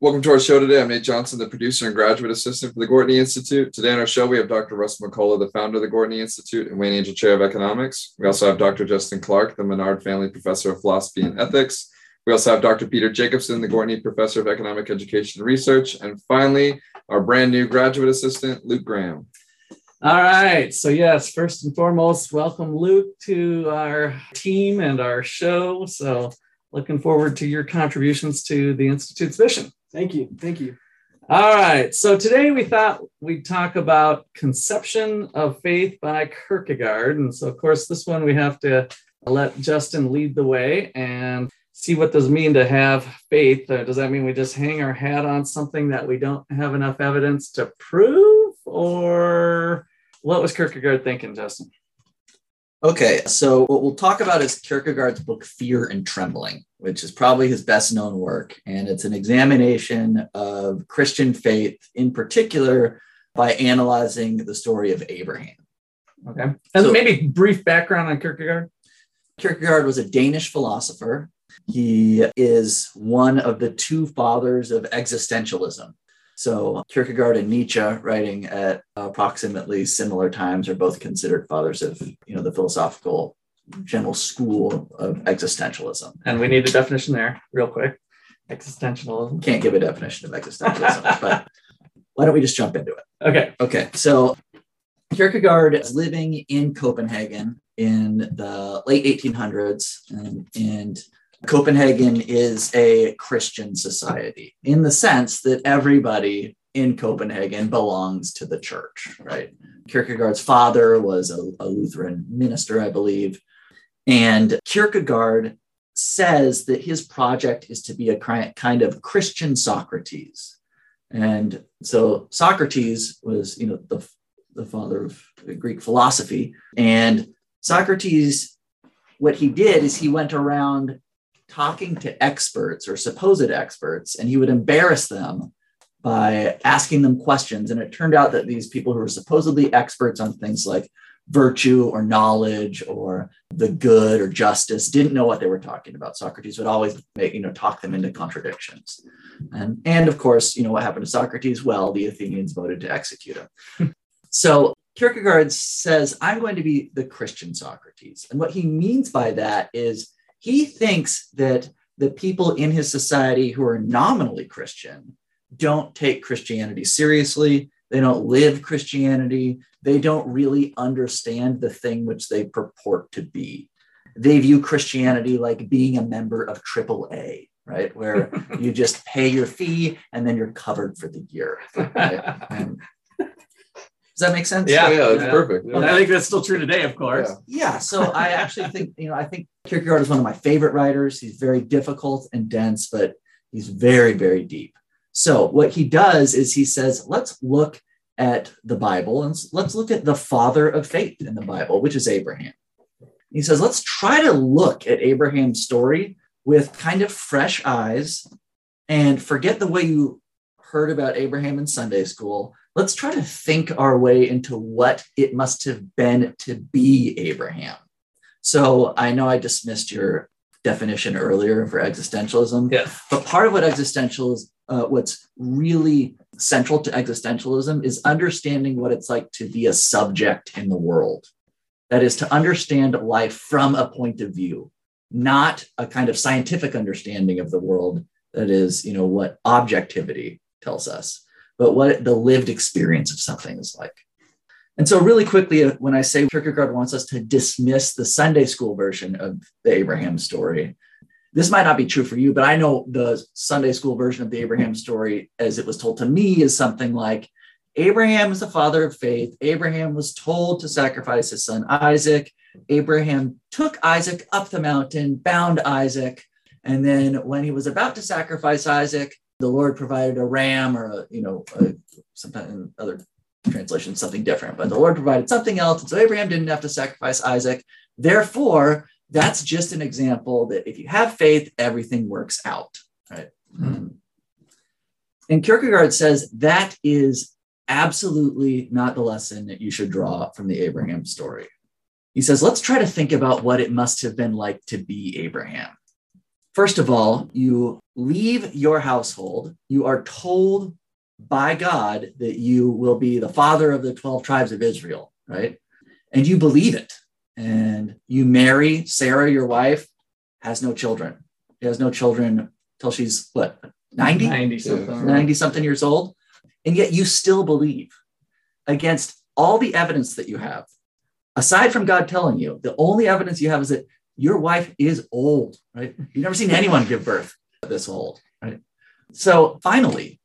Welcome to our show today. I'm Nate Johnson, the producer and graduate assistant for the Gortney Institute. Today on our show, we have Dr. Russ McCullough, the founder of the Gortney Institute and Wayne Angell Chair of Economics. We also have Dr. Justin Clark, the Menard Family Professor of Philosophy and Ethics. We also have Dr. Peter Jacobson, the Gortney Professor of Economic Education and Research. And finally, our brand new graduate assistant, Luke Graham. All right. So, yes, first and foremost, welcome Luke to our team and our show. So, looking forward to your contributions to the Institute's mission. Thank you. Thank you. All right. So today we thought we'd talk about conception of faith by Kierkegaard. And so, of course, this one we have to let Justin lead the way and see what does mean to have faith. Uh, does that mean we just hang our hat on something that we don't have enough evidence to prove? Or what was Kierkegaard thinking, Justin? Okay, so what we'll talk about is Kierkegaard's book Fear and Trembling, which is probably his best known work. And it's an examination of Christian faith, in particular, by analyzing the story of Abraham. Okay. And so, maybe brief background on Kierkegaard. Kierkegaard was a Danish philosopher. He is one of the two fathers of existentialism. So Kierkegaard and Nietzsche, writing at approximately similar times, are both considered fathers of you know the philosophical general school of existentialism. And we need a definition there, real quick. Existentialism. Can't give a definition of existentialism, but why don't we just jump into it? Okay. Okay. So Kierkegaard is living in Copenhagen in the late 1800s, and, and Copenhagen is a Christian society in the sense that everybody in Copenhagen belongs to the church, right? Kierkegaard's father was a, a Lutheran minister, I believe. And Kierkegaard says that his project is to be a kind of Christian Socrates. And so Socrates was, you know, the, the father of Greek philosophy. And Socrates, what he did is he went around talking to experts or supposed experts, and he would embarrass them by asking them questions. And it turned out that these people who were supposedly experts on things like virtue or knowledge or the good or justice didn't know what they were talking about. Socrates would always make, you know, talk them into contradictions. And, and of course, you know, what happened to Socrates? Well, the Athenians voted to execute him. so Kierkegaard says, I'm going to be the Christian Socrates. And what he means by that is he thinks that the people in his society who are nominally Christian don't take Christianity seriously. They don't live Christianity. They don't really understand the thing which they purport to be. They view Christianity like being a member of AAA, right? Where you just pay your fee and then you're covered for the year. Right? And does that make sense? Yeah, yeah, it's yeah. perfect. Yeah. I think that's still true today, of course. Yeah. yeah. So I actually think, you know, I think Kierkegaard is one of my favorite writers. He's very difficult and dense, but he's very, very deep. So what he does is he says, let's look at the Bible and let's look at the father of faith in the Bible, which is Abraham. He says, let's try to look at Abraham's story with kind of fresh eyes and forget the way you heard about Abraham in Sunday school let's try to think our way into what it must have been to be Abraham. So I know I dismissed your definition earlier for existentialism, yeah. but part of what existentialism, uh, what's really central to existentialism is understanding what it's like to be a subject in the world. That is to understand life from a point of view, not a kind of scientific understanding of the world. That is, you know, what objectivity tells us but what the lived experience of something is like. And so, really quickly, uh, when I say Kierkegaard wants us to dismiss the Sunday school version of the Abraham story, this might not be true for you, but I know the Sunday school version of the Abraham story, as it was told to me, is something like Abraham is the father of faith. Abraham was told to sacrifice his son Isaac. Abraham took Isaac up the mountain, bound Isaac. And then, when he was about to sacrifice Isaac, the Lord provided a ram or a, you know, a, sometimes in other translations something different, but the Lord provided something else. And so Abraham didn't have to sacrifice Isaac. Therefore, that's just an example that if you have faith, everything works out, right? Mm. And Kierkegaard says that is absolutely not the lesson that you should draw from the Abraham story. He says, let's try to think about what it must have been like to be Abraham. First of all, you leave your household. You are told by God that you will be the father of the 12 tribes of Israel, right? And you believe it. And you marry Sarah, your wife, has no children. She has no children till she's what, 90? 90 something. 90 something years old. And yet you still believe against all the evidence that you have. Aside from God telling you, the only evidence you have is that your wife is old, right? You've never seen anyone give birth this old, right? So finally,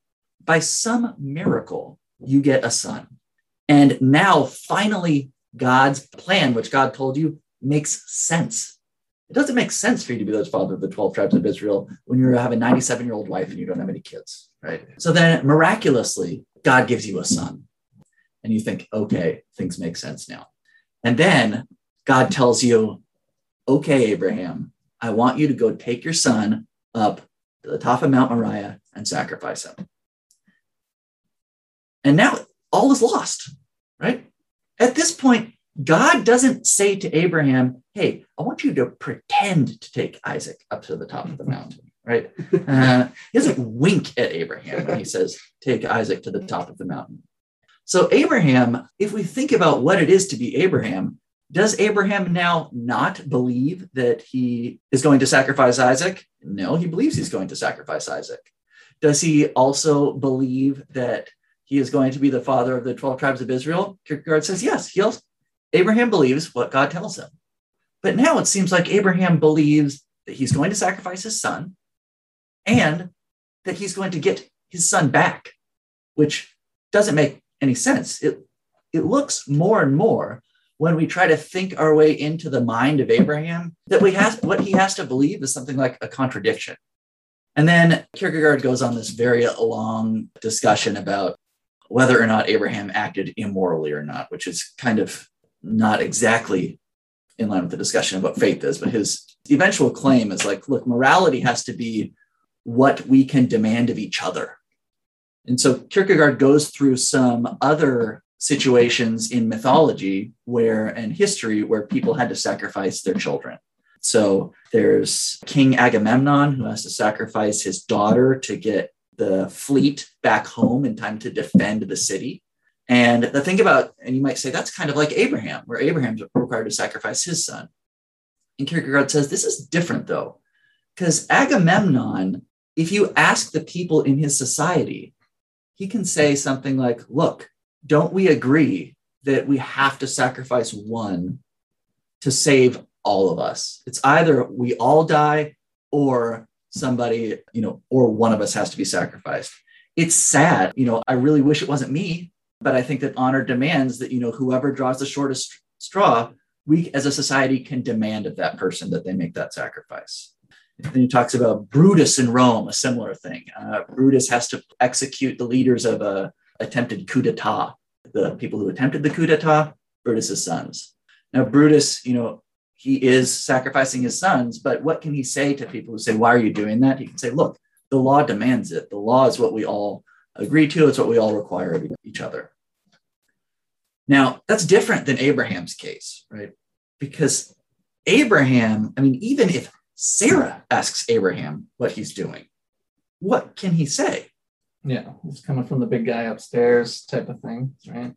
by some miracle, you get a son. And now, finally, God's plan, which God told you, makes sense. It doesn't make sense for you to be the father of the 12 tribes of Israel when you have a 97 year old wife and you don't have any kids, right? So then miraculously, God gives you a son. And you think, okay, things make sense now. And then God tells you, okay, Abraham, I want you to go take your son up to the top of Mount Moriah and sacrifice him. And now all is lost, right? At this point, God doesn't say to Abraham, Hey, I want you to pretend to take Isaac up to the top of the mountain, right? Uh, he doesn't wink at Abraham when he says, Take Isaac to the top of the mountain. So, Abraham, if we think about what it is to be Abraham, does Abraham now not believe that he is going to sacrifice Isaac? No, he believes he's going to sacrifice Isaac. Does he also believe that he is going to be the father of the 12 tribes of Israel? Kierkegaard says yes. He also, Abraham believes what God tells him. But now it seems like Abraham believes that he's going to sacrifice his son and that he's going to get his son back, which doesn't make any sense. It, it looks more and more when we try to think our way into the mind of Abraham that we has, what he has to believe is something like a contradiction. And then Kierkegaard goes on this very long discussion about whether or not Abraham acted immorally or not, which is kind of not exactly in line with the discussion of what faith is, but his eventual claim is like, look, morality has to be what we can demand of each other. And so Kierkegaard goes through some other situations in mythology where and history where people had to sacrifice their children. So there's King Agamemnon who has to sacrifice his daughter to get the fleet back home in time to defend the city. And the thing about, and you might say that's kind of like Abraham, where Abraham's required to sacrifice his son. And Kierkegaard says this is different though, because Agamemnon, if you ask the people in his society, he can say something like, Look, don't we agree that we have to sacrifice one to save all of us? It's either we all die or somebody, you know, or one of us has to be sacrificed. It's sad. You know, I really wish it wasn't me, but I think that honor demands that, you know, whoever draws the shortest straw, we as a society can demand of that person that they make that sacrifice. Then he talks about Brutus in Rome, a similar thing. Uh, Brutus has to execute the leaders of a attempted coup d'etat. The people who attempted the coup d'etat, Brutus's sons. Now, Brutus, you know, he is sacrificing his sons, but what can he say to people who say, Why are you doing that? He can say, Look, the law demands it. The law is what we all agree to, it's what we all require of each other. Now, that's different than Abraham's case, right? Because Abraham, I mean, even if Sarah asks Abraham what he's doing, what can he say? Yeah, it's coming from the big guy upstairs type of thing, right?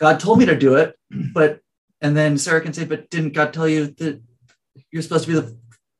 God told me to do it, but and then Sarah can say, But didn't God tell you that you're supposed to be the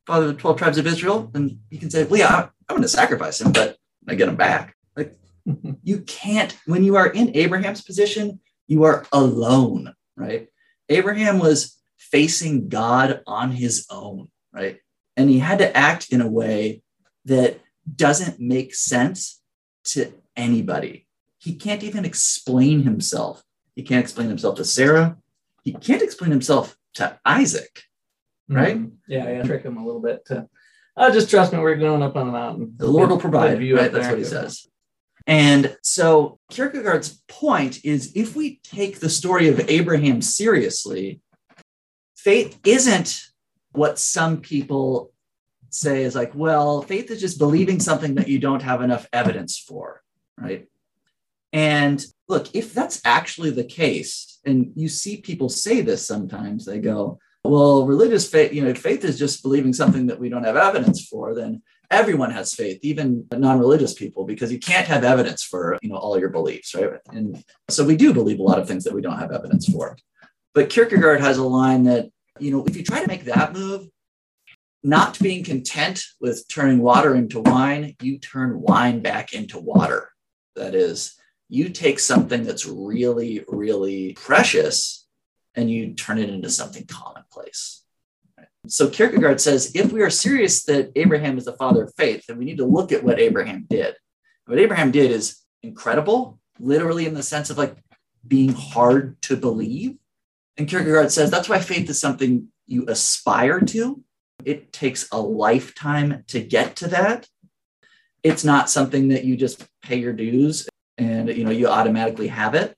father of the 12 tribes of Israel? And he can say, Well, yeah, I'm going to sacrifice him, but I get him back. Like, you can't, when you are in Abraham's position, you are alone, right? Abraham was facing God on his own, right? And he had to act in a way that doesn't make sense to anybody. He can't even explain himself. He can't explain himself to Sarah he can't explain himself to Isaac, right? Mm-hmm. Yeah, yeah, trick him a little bit to, oh, just trust me, we're going up on the mountain. The Lord will provide, right? That's what he says. And so Kierkegaard's point is if we take the story of Abraham seriously, faith isn't what some people say is like, well, faith is just believing something that you don't have enough evidence for, right? And look, if that's actually the case, and you see people say this sometimes, they go, well, religious faith, you know, if faith is just believing something that we don't have evidence for, then everyone has faith, even non-religious people, because you can't have evidence for, you know, all your beliefs, right? And so we do believe a lot of things that we don't have evidence for. But Kierkegaard has a line that, you know, if you try to make that move, not being content with turning water into wine, you turn wine back into water. That is, you take something that's really, really precious and you turn it into something commonplace. So Kierkegaard says if we are serious that Abraham is the father of faith, then we need to look at what Abraham did. What Abraham did is incredible, literally in the sense of like being hard to believe. And Kierkegaard says that's why faith is something you aspire to. It takes a lifetime to get to that. It's not something that you just pay your dues and you know you automatically have it.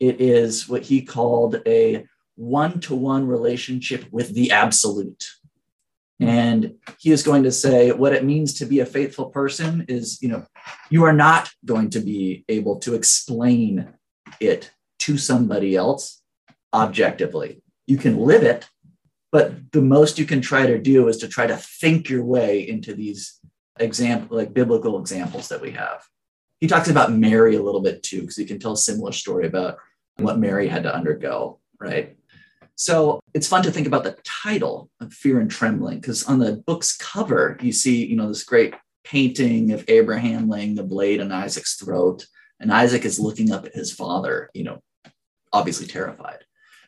It is what he called a one to one relationship with the absolute. Hmm. And he is going to say what it means to be a faithful person is, you know, you are not going to be able to explain it to somebody else objectively. You can live it, but the most you can try to do is to try to think your way into these example like biblical examples that we have. He talks about Mary a little bit too, because he can tell a similar story about what Mary had to undergo, right? So it's fun to think about the title of Fear and Trembling, because on the book's cover, you see, you know, this great painting of Abraham laying the blade on Isaac's throat, and Isaac is looking up at his father, you know, obviously terrified.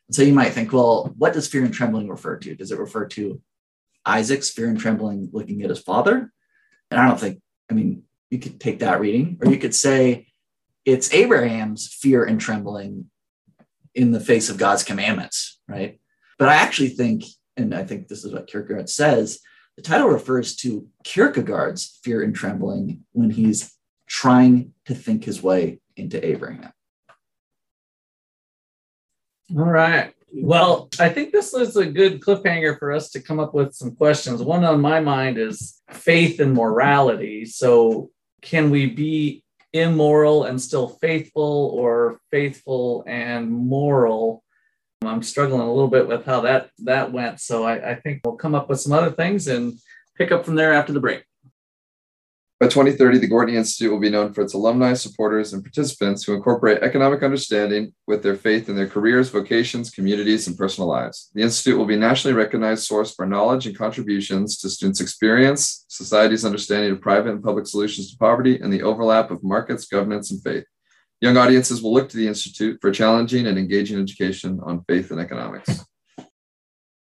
And so you might think, well, what does fear and trembling refer to? Does it refer to Isaac's fear and trembling looking at his father? And I don't think, I mean, you could take that reading, or you could say it's Abraham's fear and trembling in the face of God's commandments, right? But I actually think, and I think this is what Kierkegaard says, the title refers to Kierkegaard's fear and trembling when he's trying to think his way into Abraham. All right. Well, I think this is a good cliffhanger for us to come up with some questions. One on my mind is faith and morality. So, can we be immoral and still faithful or faithful and moral? I'm struggling a little bit with how that that went. So I, I, think we'll come up with some other things and pick up from there after the break by 2030, the Gortney Institute will be known for its alumni, supporters, and participants who incorporate economic understanding with their faith in their careers, vocations, communities, and personal lives. The Institute will be a nationally recognized source for knowledge and contributions to students' experience, society's understanding of private and public solutions to poverty, and the overlap of markets, governance, and faith. Young audiences will look to the Institute for challenging and engaging education on faith and economics.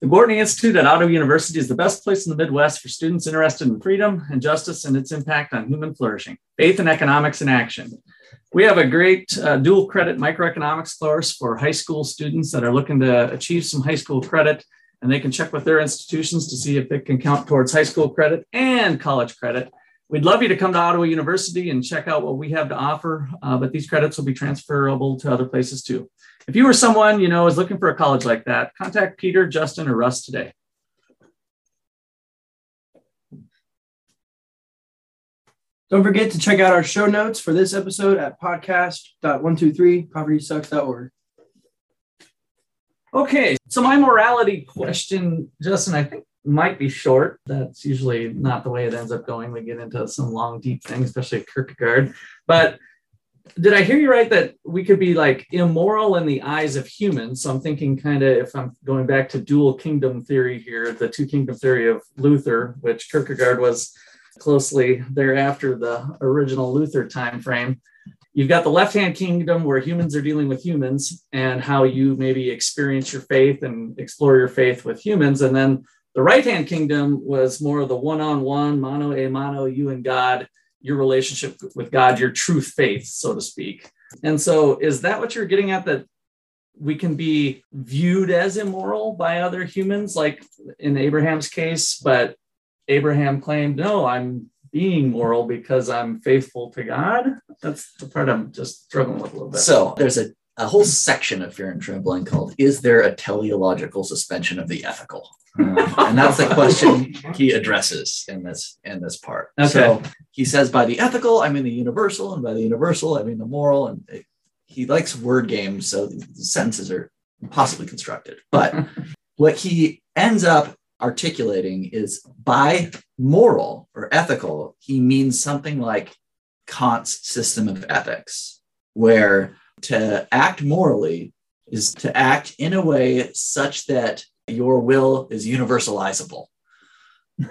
The Gortney Institute at Ottawa University is the best place in the Midwest for students interested in freedom and justice and its impact on human flourishing, faith and economics in action. We have a great uh, dual credit microeconomics course for high school students that are looking to achieve some high school credit, and they can check with their institutions to see if it can count towards high school credit and college credit. We'd love you to come to Ottawa University and check out what we have to offer, uh, but these credits will be transferable to other places too. If you were someone, you know, is looking for a college like that, contact Peter, Justin, or Russ today. Don't forget to check out our show notes for this episode at podcast.123povertysucks.org. Okay, so my morality question, Justin, I think might be short. That's usually not the way it ends up going. We get into some long, deep things, especially Kierkegaard. But did I hear you right that we could be like immoral in the eyes of humans? So I'm thinking kind of if I'm going back to dual kingdom theory here, the two kingdom theory of Luther, which Kierkegaard was closely thereafter the original Luther time frame. You've got the left hand kingdom where humans are dealing with humans and how you maybe experience your faith and explore your faith with humans. And then the right hand kingdom was more of the one on one, mano a mano, you and God your relationship with God, your true faith, so to speak. And so, is that what you're getting at? That we can be viewed as immoral by other humans, like in Abraham's case, but Abraham claimed, no, I'm being moral because I'm faithful to God? That's the part I'm just struggling with a little bit. So there's a, a whole section of Fear and Trembling called Is There a Teleological Suspension of the Ethical? Uh, and that's the question he addresses in this in this part. Okay. So he says by the ethical, I mean the universal, and by the universal, I mean the moral. And it- he likes word games, so the sentences are possibly constructed. But what he ends up articulating is by moral or ethical, he means something like Kant's system of ethics, where to act morally is to act in a way such that your will is universalizable,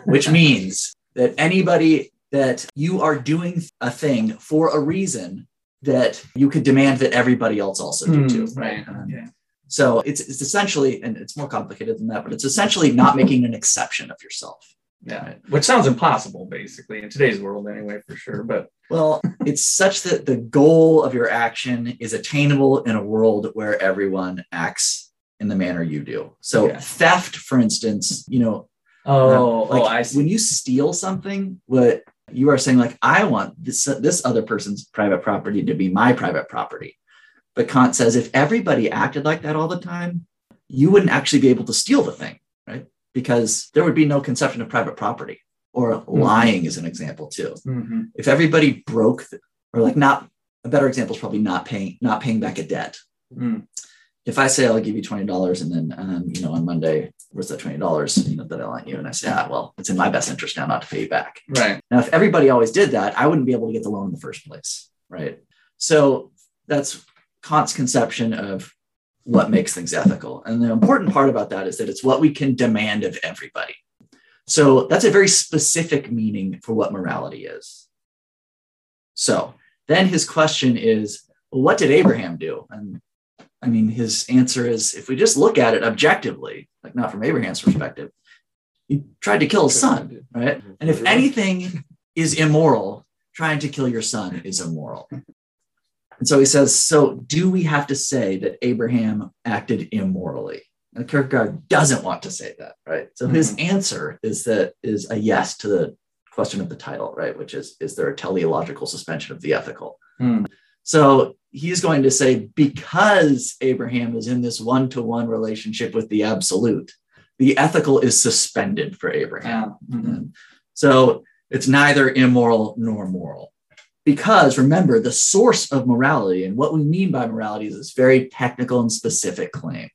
which means that anybody that you are doing a thing for a reason that you could demand that everybody else also do Hmm, too. right. Um, Okay. so it's, it's essentially, and it's more complicated than that, but it's essentially not making an exception of yourself. Yeah. Which sounds impossible, basically, in today's world, anyway, for sure. But Well, it's such that the goal of your action is attainable in a world where everyone acts in the manner you do. So Okay. theft, for instance, you know, oh, um, oh like oh, I see. when you steal something, what you are saying, like, I want this this other person's private property to be my private property. But Kant says if everybody acted like that all the time, you wouldn't actually be able to steal the thing, right? Because there would be no conception of private property. Or lying is an example too Mhm. if everybody broke th- or like not a better example is probably not paying not paying back a debt Mm. if i say i'll give you $20 and then um, you know on monday where's that $20 you know, that i lent you and i say ah well it's in my best interest now not to pay you back Right. now if everybody always did that i wouldn't be able to get the loan in the first place right so that's kant's conception of what makes things ethical and the important part about that is that it's what we can demand of everybody so that's a very specific meaning for what morality is. So then his question is, well, what did Abraham do? And I mean, his answer is if we just look at it objectively, like not from Abraham's perspective, he tried to kill his son, right? And if anything is immoral, trying to kill your son is immoral. And so he says, so do we have to say that Abraham acted immorally? And Kierkegaard doesn't want to say that, right? So his answer is that is a yes to the question of the title, right? Which is, is there a teleological suspension of the ethical? Hmm. So he's going to say, because Abraham is in this one-to-one relationship with the absolute, the ethical is suspended for Abraham. Yeah. Mhm. Um, So it's neither immoral nor moral. Because remember, the source of morality and what we mean by morality is this very technical and specific claim.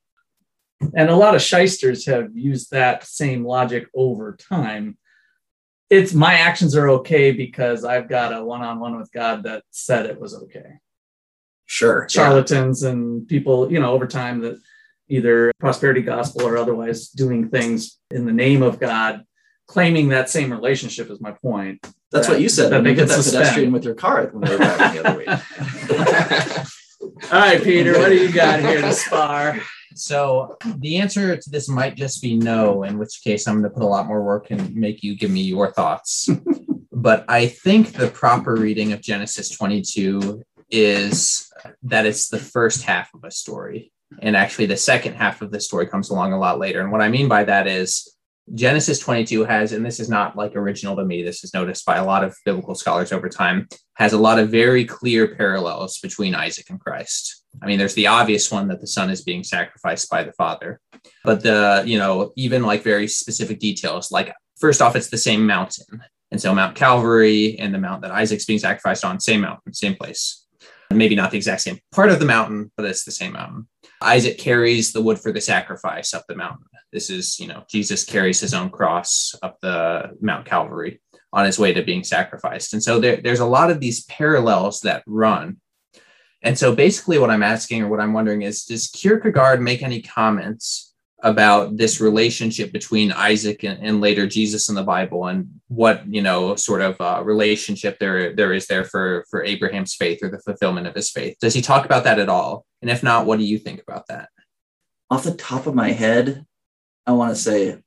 And a lot of shysters have used that same logic over time. It's my actions are okay because I've got a one on one with God that said it was okay. Sure. yeah. Charlatans and people, you know, over time that either prosperity gospel or otherwise doing things in the name of God, claiming that same relationship is my point. That's what you said. That when they you hit that suspend. pedestrian with your car when we were driving the other week. All right, Peter, what do you got here to spar? So the answer to this might just be no, in which case I'm going to put a lot more work and make you give me your thoughts. but I think the proper reading of Genesis 22 is that it's the first half of a story. And actually, the second half of the story comes along a lot later. And what I mean by that is Genesis 22 has, and this is not like original to me, this is noticed by a lot of biblical scholars over time, has a lot of very clear parallels between Isaac and Christ. I mean, there's the obvious one that the son is being sacrificed by the father, but the, you know, even like very specific details, like first off, it's the same mountain. And so Mount Calvary and the mount that Isaac's being sacrificed on, same mountain, same place. Maybe not the exact same part of the mountain, but it's the same mountain. Isaac carries the wood for the sacrifice up the mountain. This is, you know, Jesus carries his own cross up the Mount Calvary on his way to being sacrificed. And so there, there's a lot of these parallels that run. And so basically, what I'm asking or what I'm wondering is Does Kierkegaard make any comments about this relationship between Isaac and, and later Jesus in the Bible and what, you know, sort of uh, relationship there, there is there for, for Abraham's faith or the fulfillment of his faith? Does he talk about that at all? And if not, what do you think about that? Off the top of my head, I want to say, I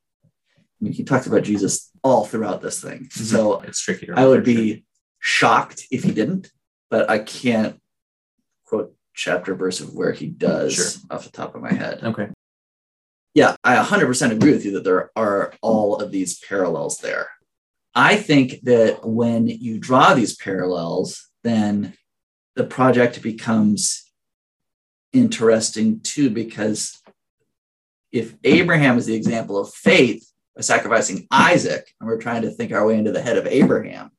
mean, he talks about Jesus all throughout this thing. Mm-hmm. So It's tricky I would be shocked if he didn't, but I can't quote chapter verse of where he does Sure. off the top of my head. Okay. Yeah, I 100% agree with you that there are all of these parallels there. I think that when you draw these parallels, then the project becomes interesting too, because if Abraham is the example of faith by sacrificing Isaac, and we're trying to think our way into the head of Abraham,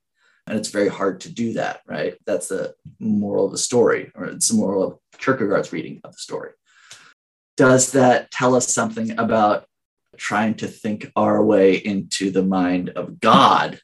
and it's very hard to do that, right? That's the moral of the story, or it's the moral of Kierkegaard's reading of the story. Does that tell us something about trying to think our way into the mind of God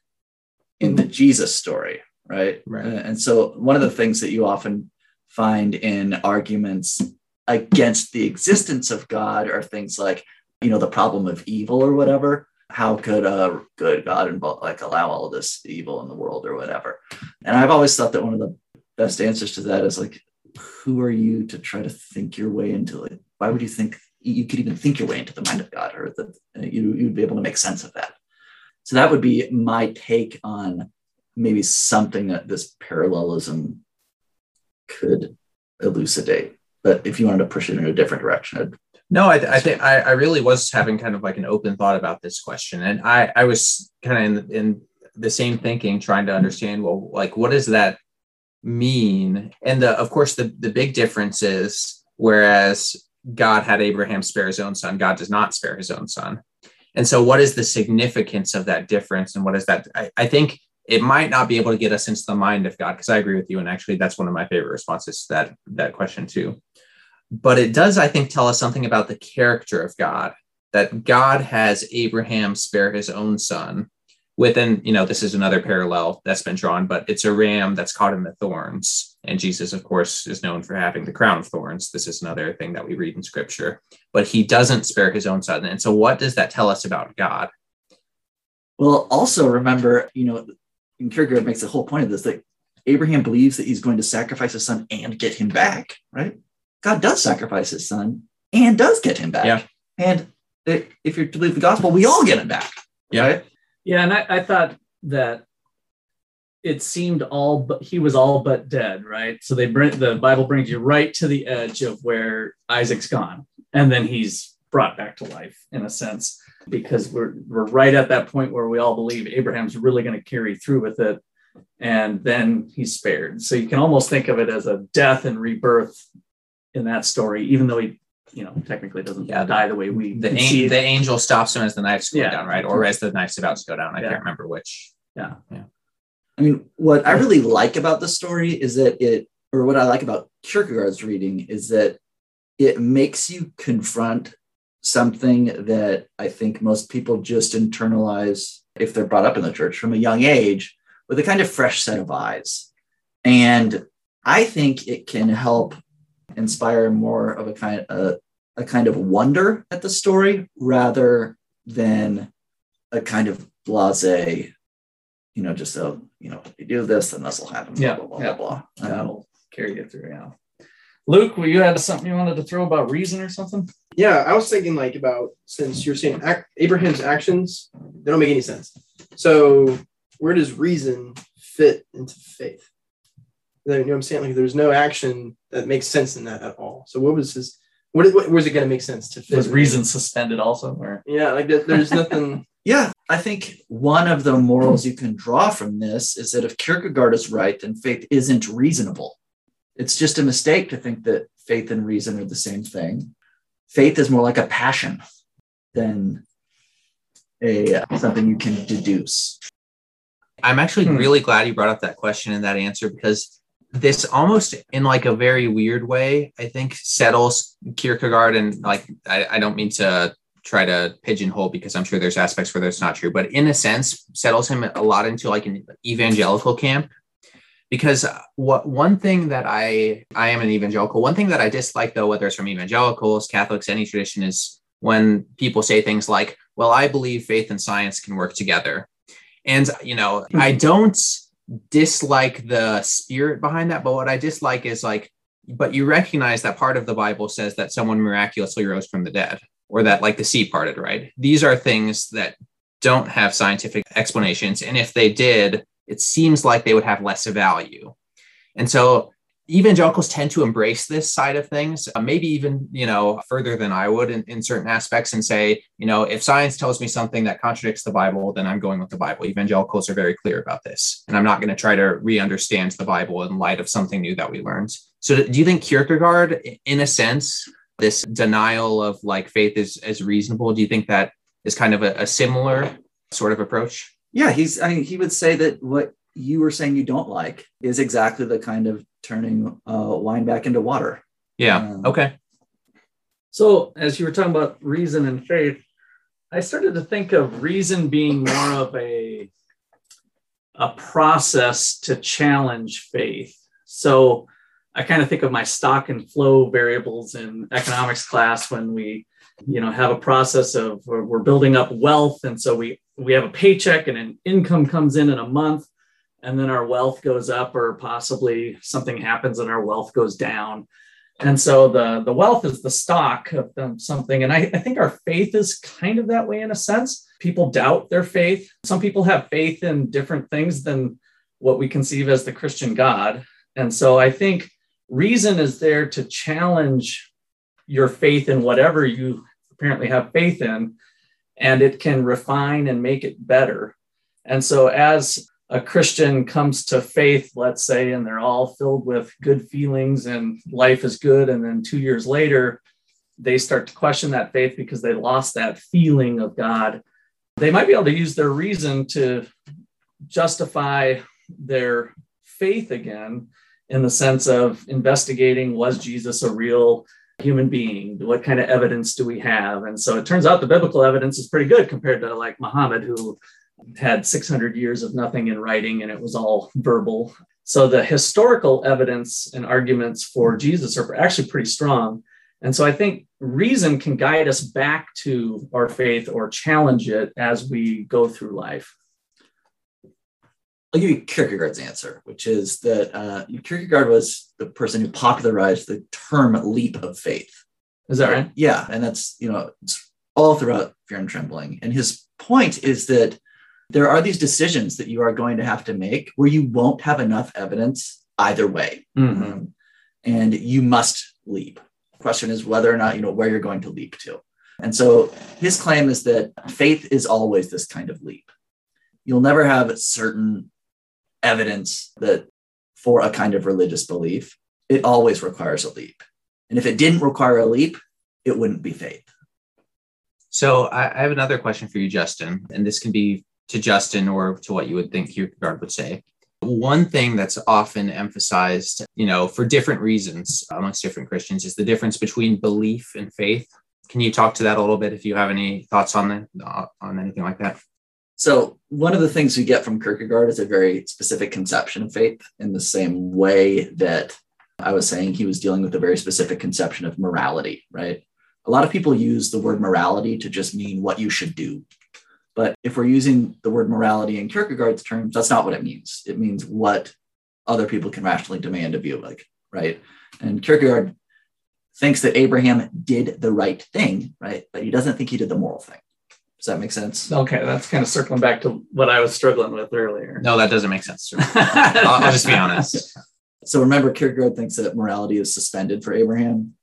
in the mm-hmm. Jesus story, right? Right. And so, one of the things that you often find in arguments against the existence of God are things like, you know, the problem of evil or whatever. How could a good God involve, like allow all this evil in the world or whatever? And I've always thought that one of the best answers to that is like, who are you to try to think your way into it? Why would you think you could even think your way into the mind of God or that uh, you, you'd be able to make sense of that? So that would be my take on maybe something that this parallelism could elucidate. But if you wanted to push it in a different direction, I'd No, I, I think I, I really was having kind of like an open thought about this question, and I, I was kind of in, in the same thinking, trying to understand, well, like what does that mean? And the, of course, the the big difference is whereas God had Abraham spare his own son, God does not spare his own son. And so, what is the significance of that difference, and what is that? I, I think it might not be able to get us into the mind of God, because I agree with you, and actually, that's one of my favorite responses to that that question too but it does, I think, tell us something about the character of God. That God has Abraham spare his own son. Within, you know, this is another parallel that's been drawn, but it's a ram that's caught in the thorns. And Jesus, of course, is known for having the crown of thorns. This is another thing that we read in scripture, but he doesn't spare his own son. And so, what does that tell us about God? Well, also remember, you know, and Kierkegaard makes the whole point of this that Abraham believes that he's going to sacrifice his son and get him back, right? God does sacrifice his son and does get him back. Yeah. And if you're to believe the gospel, we all get him back. Yeah. Right? Yeah, and I, I thought that it seemed all but he was all but dead, right? So they bring the Bible brings you right to the edge of where Isaac's gone, and then he's brought back to life in a sense because we're we're right at that point where we all believe Abraham's really going to carry through with it, and then he's spared. So you can almost think of it as a death and rebirth in that story, even though he, you know, technically doesn't Yeah, die the way we The, an- it. the angel stops him as the knife's going Yeah. down, right? Or as the knife's about to go down. I Yeah. can't remember which. Yeah. Yeah. I mean, what I really like about the story is that it, or what I like about Kierkegaard's reading is that it makes you confront something that I think most people just internalize if they're brought up in the church from a young age with a kind of fresh set of eyes. And I think it can help inspire more of a kind a, a kind of wonder at the story rather than a kind of blase, you know, just a, you know, if you do this, then this will happen. Blah, Yeah, blah, blah, yeah. blah, blah. Um, That'll carry you through. Yeah. Luke, well, you had something you wanted to throw about reason or something? Yeah, I was thinking like about since you're saying ac- Abraham's actions, they don't make any sense. So where does reason fit into faith? You know what I'm saying? Like there's no action that makes sense in that at all. So what was his? What, is- what was it going to make sense to fit? Was in? reason suspended also? Or Yeah, like there's nothing. Yeah, I think one of the morals you can draw from this is that if Kierkegaard is right, then faith isn't reasonable. It's just a mistake to think that faith and reason are the same thing. Faith is more like a passion than a something you can deduce. I'm actually Hmm. really glad you brought up that question and that answer because this almost in like a very weird way, I think settles Kierkegaard and like I, I don't mean to try to pigeonhole because I'm sure there's aspects where that's not true, but in a sense settles him a lot into like an evangelical camp. Because uh, what one thing that I I am an evangelical, one thing that I dislike though, whether it's from evangelicals, Catholics, any tradition, is when people say things like, well, I believe faith and science can work together. And, you know, hmm. I don't dislike the spirit behind that, but what I dislike is like, but you recognize that part of the Bible says that someone miraculously rose from the dead, or that like the sea parted, right? These are things that don't have scientific explanations. And if they did, it seems like they would have less value. And so evangelicals tend to embrace this side of things uh, maybe even you know further than i would in, in certain aspects and say you know if science tells me something that contradicts the bible then i'm going with the bible. Evangelicals are very clear about this. And i'm not going to try to re-understand the bible in light of something new that we learned. So do you think kierkegaard in a sense this denial of like faith is as reasonable? Do you think that is kind of a, a similar sort of approach yeah he's i mean he would say that what you were saying you don't like is exactly the kind of turning uh, wine back into water. Yeah. Um, okay. So, as you were talking about reason and faith, I started to think of reason being more of a a process to challenge faith. So, I kind of think of my stock and flow variables in economics class when we, you know, have a process of we're building up wealth, and so we we have a paycheck and an income comes in in a month, and then our wealth goes up or possibly something happens and our wealth goes down. And so the the wealth is the stock of something. And I, I think our faith is kind of that way in a sense. People doubt their faith. Some people have faith in different things than what we conceive as the christian god. And so i think reason is there to challenge your faith in whatever you apparently have faith in and it can refine and make it better and so as a Christian comes to faith, let's say, and they're all filled with good feelings and life is good. And then two years later, they start to question that faith because they lost that feeling of God. They might be able to use their reason to justify their faith again in the sense of investigating was Jesus a real human being? What kind of evidence do we have? And so it turns out the biblical evidence is pretty good compared to like Muhammad, who had 600 years of nothing in writing and it was all verbal. So the historical evidence and arguments for Jesus are actually pretty strong. And so I think reason can guide us back to our faith or challenge it as we go through life. I'll give you Kierkegaard's answer, which is that uh, Kierkegaard was the person who popularized the term leap of faith. Is that right? Yeah. And that's, you know, it's all throughout Fear and Trembling. And his point is that there are these decisions that you are going to have to make where you won't have enough evidence either way. Mm-hmm. Um, and you must leap. The question is whether or not you know where you're going to leap to. And so his claim is that faith is always this kind of leap. You'll never have certain evidence that for a kind of religious belief, it always requires a leap. And if it didn't require a leap, it wouldn't be faith. So I, have another question for you, Justin, and this can be to Justin or to what you would think Kierkegaard would say. One thing that's often emphasized, you know, for different reasons amongst different Christians is the difference between belief and faith. Can you talk to that a little bit if you have any thoughts on that, uh, on anything like that? So, one of the things we get from Kierkegaard is a very specific conception of faith in the same way that I was saying he was dealing with a very specific conception of morality, right? A lot of people use the word morality to just mean what you should do, but if we're using the word morality in Kierkegaard's terms, that's not what it means. It means what other people can rationally demand of you, like, right? And Kierkegaard thinks that Abraham did the right thing, right? But he doesn't think he did the moral thing. Does that make sense? Okay, that's kind of circling back to what I was struggling with earlier. No, that doesn't make sense. I'll, I'll just be honest. So remember, Kierkegaard thinks that morality is suspended for Abraham.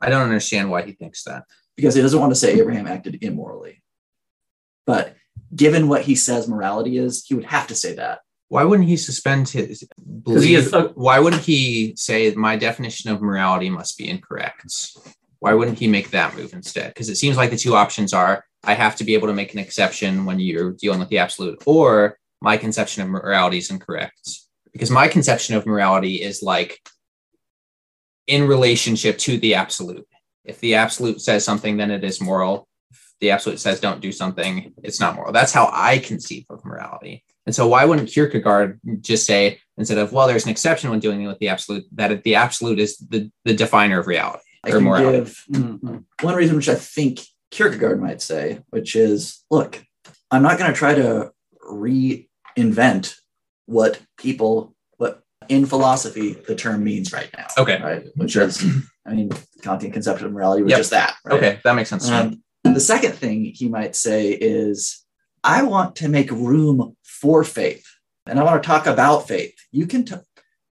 I don't understand why he thinks that. Because he doesn't want to say Abraham acted immorally. But given what he says morality is, he would have to say that. Why wouldn't he suspend his belief? He is, uh, why wouldn't he say my definition of morality must be incorrect? Why wouldn't he make that move instead? Because it seems like the two options are I have to be able to make an exception when you're dealing with the absolute, or my conception of morality is incorrect. Because my conception of morality is like in relationship to the absolute. If the absolute says something, then it is moral If the absolute says don't do something, it's not moral. That's how I conceive of morality. And so why wouldn't Kierkegaard just say instead of well, there's an exception when dealing with the absolute that the absolute is the, the definer of reality I morality? Give mm-hmm. one reason which I think Kierkegaard might say, which is, look, I'm not going to try to reinvent what people what in philosophy the term means right now. Okay. Right. Which sure. is, I mean, Kantian conception of morality was yep. just that. Right? Okay, that makes sense. Um, the second thing he might say is, I want to make room for faith and I want to talk about faith. You can, t-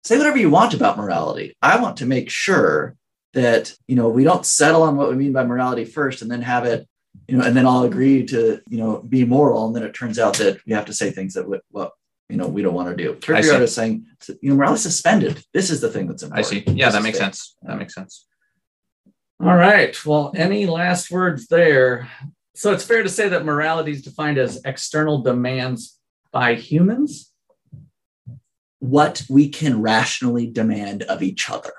say whatever you want about morality. I want to make sure that you know we don't settle on what we mean by morality first and then have it you know and then all agree to you know be moral and then it turns out that we have to say things that we, well you know we don't want to do kierkegaard is saying you know morality suspended this is the thing that's important I see. Yeah, This that is makes faith. sense. That makes sense. All right. Well, any last words there? So it's fair to say that morality is defined as external demands by humans. what we can rationally demand of each other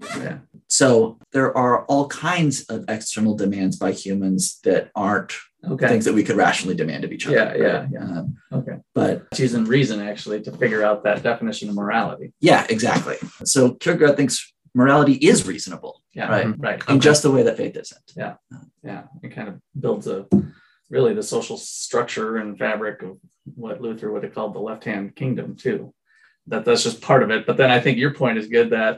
Yeah. So there are all kinds of external demands by humans that aren't Okay. things that we could rationally demand of each other Yeah, yeah, right? yeah. Um, Okay. but It's using reason actually to figure out that definition of morality. yeah exactly so kierkegaard thinks morality is reasonable Yeah. Right. mhm, Right. in just the way that faith isn't Yeah. yeah. It kind of builds a really the social structure and fabric of what Luther would have called the left-hand kingdom too. That that's just part of it. But then I think your point is good that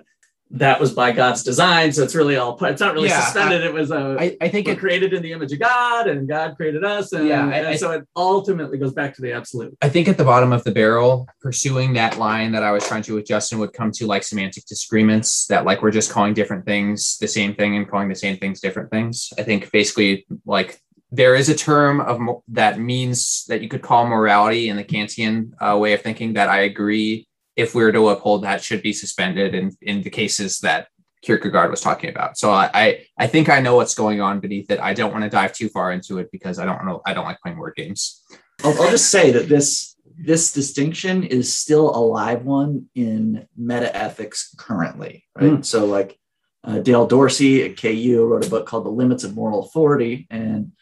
that was by God's design. So it's really all it's not really Yeah, suspended. it was a I, I think it created in the image of God and God created us. And, Yeah, I- and I- so it ultimately goes back to the absolute. I think at the bottom of the barrel, pursuing that line that I was trying to with Justin would come to like semantic disagreements that like we're just calling different things the same thing and calling the same things different things. I think basically like there is a term of that means that you could call morality in the Kantian uh, way of thinking that I agree if we were to uphold that should be suspended in, in the cases that Kierkegaard was talking about. So I, I I think I know what's going on beneath it. I don't want to dive too far into it because I don't know I don't like playing word games. I'll, I'll just say that this this distinction is still a live one in metaethics currently, right? So, like uh, Dale Dorsey at KU wrote a book called The Limits of Moral Authority, and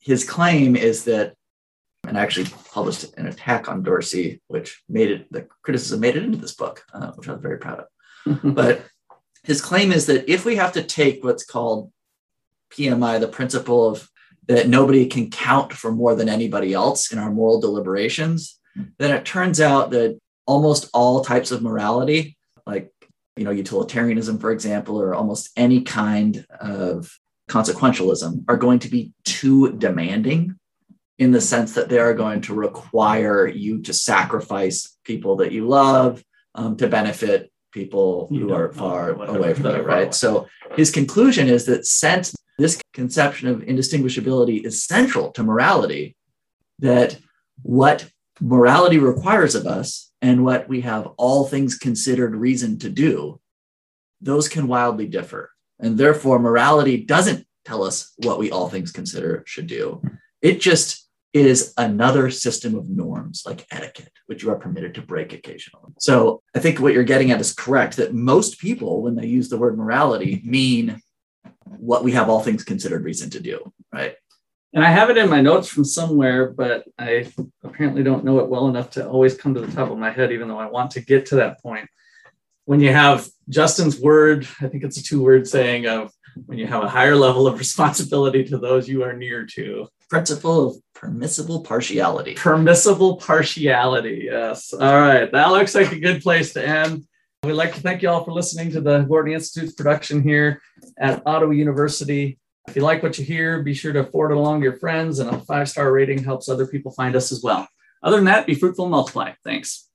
his claim is that, and actually published an attack on Dorsey, which made it the criticism made it into this book, uh, which I was very proud of. But his claim is that if we have to take what's called PMI, the principle of that nobody can count for more than anybody else in our moral deliberations, then it turns out that almost all types of morality, like you know, utilitarianism, for example, or almost any kind of consequentialism, are going to be too demanding in the sense that they are going to require you to sacrifice people that you love um, to benefit people You who are far away from you, are far away. right? So his conclusion is that since this conception of indistinguishability is central to morality, that what morality requires of us and what we have all things considered reason to do, those can wildly differ. And therefore, morality doesn't tell us what we all things consider should do. It just is another system of norms like etiquette, which you are permitted to break occasionally. So I think what you're getting at is correct that most people, when they use the word morality, mean what we have all things considered reason to do, right? And I have it in my notes from somewhere, but I apparently don't know it well enough to always come to the top of my head, even though I want to get to that point. When you have Justin's word, I think it's a two word saying of when you have a higher level of responsibility to those you are near to. Principle of permissible partiality. Permissible partiality. Yes. All right. That looks like a good place to end. We'd like to thank you all for listening to the Gordon Institute's production here at Ottawa University. If you like what you hear, be sure to forward it along to your friends, and a five star rating helps other people find us as well. Other than that, be fruitful and multiply. Thanks.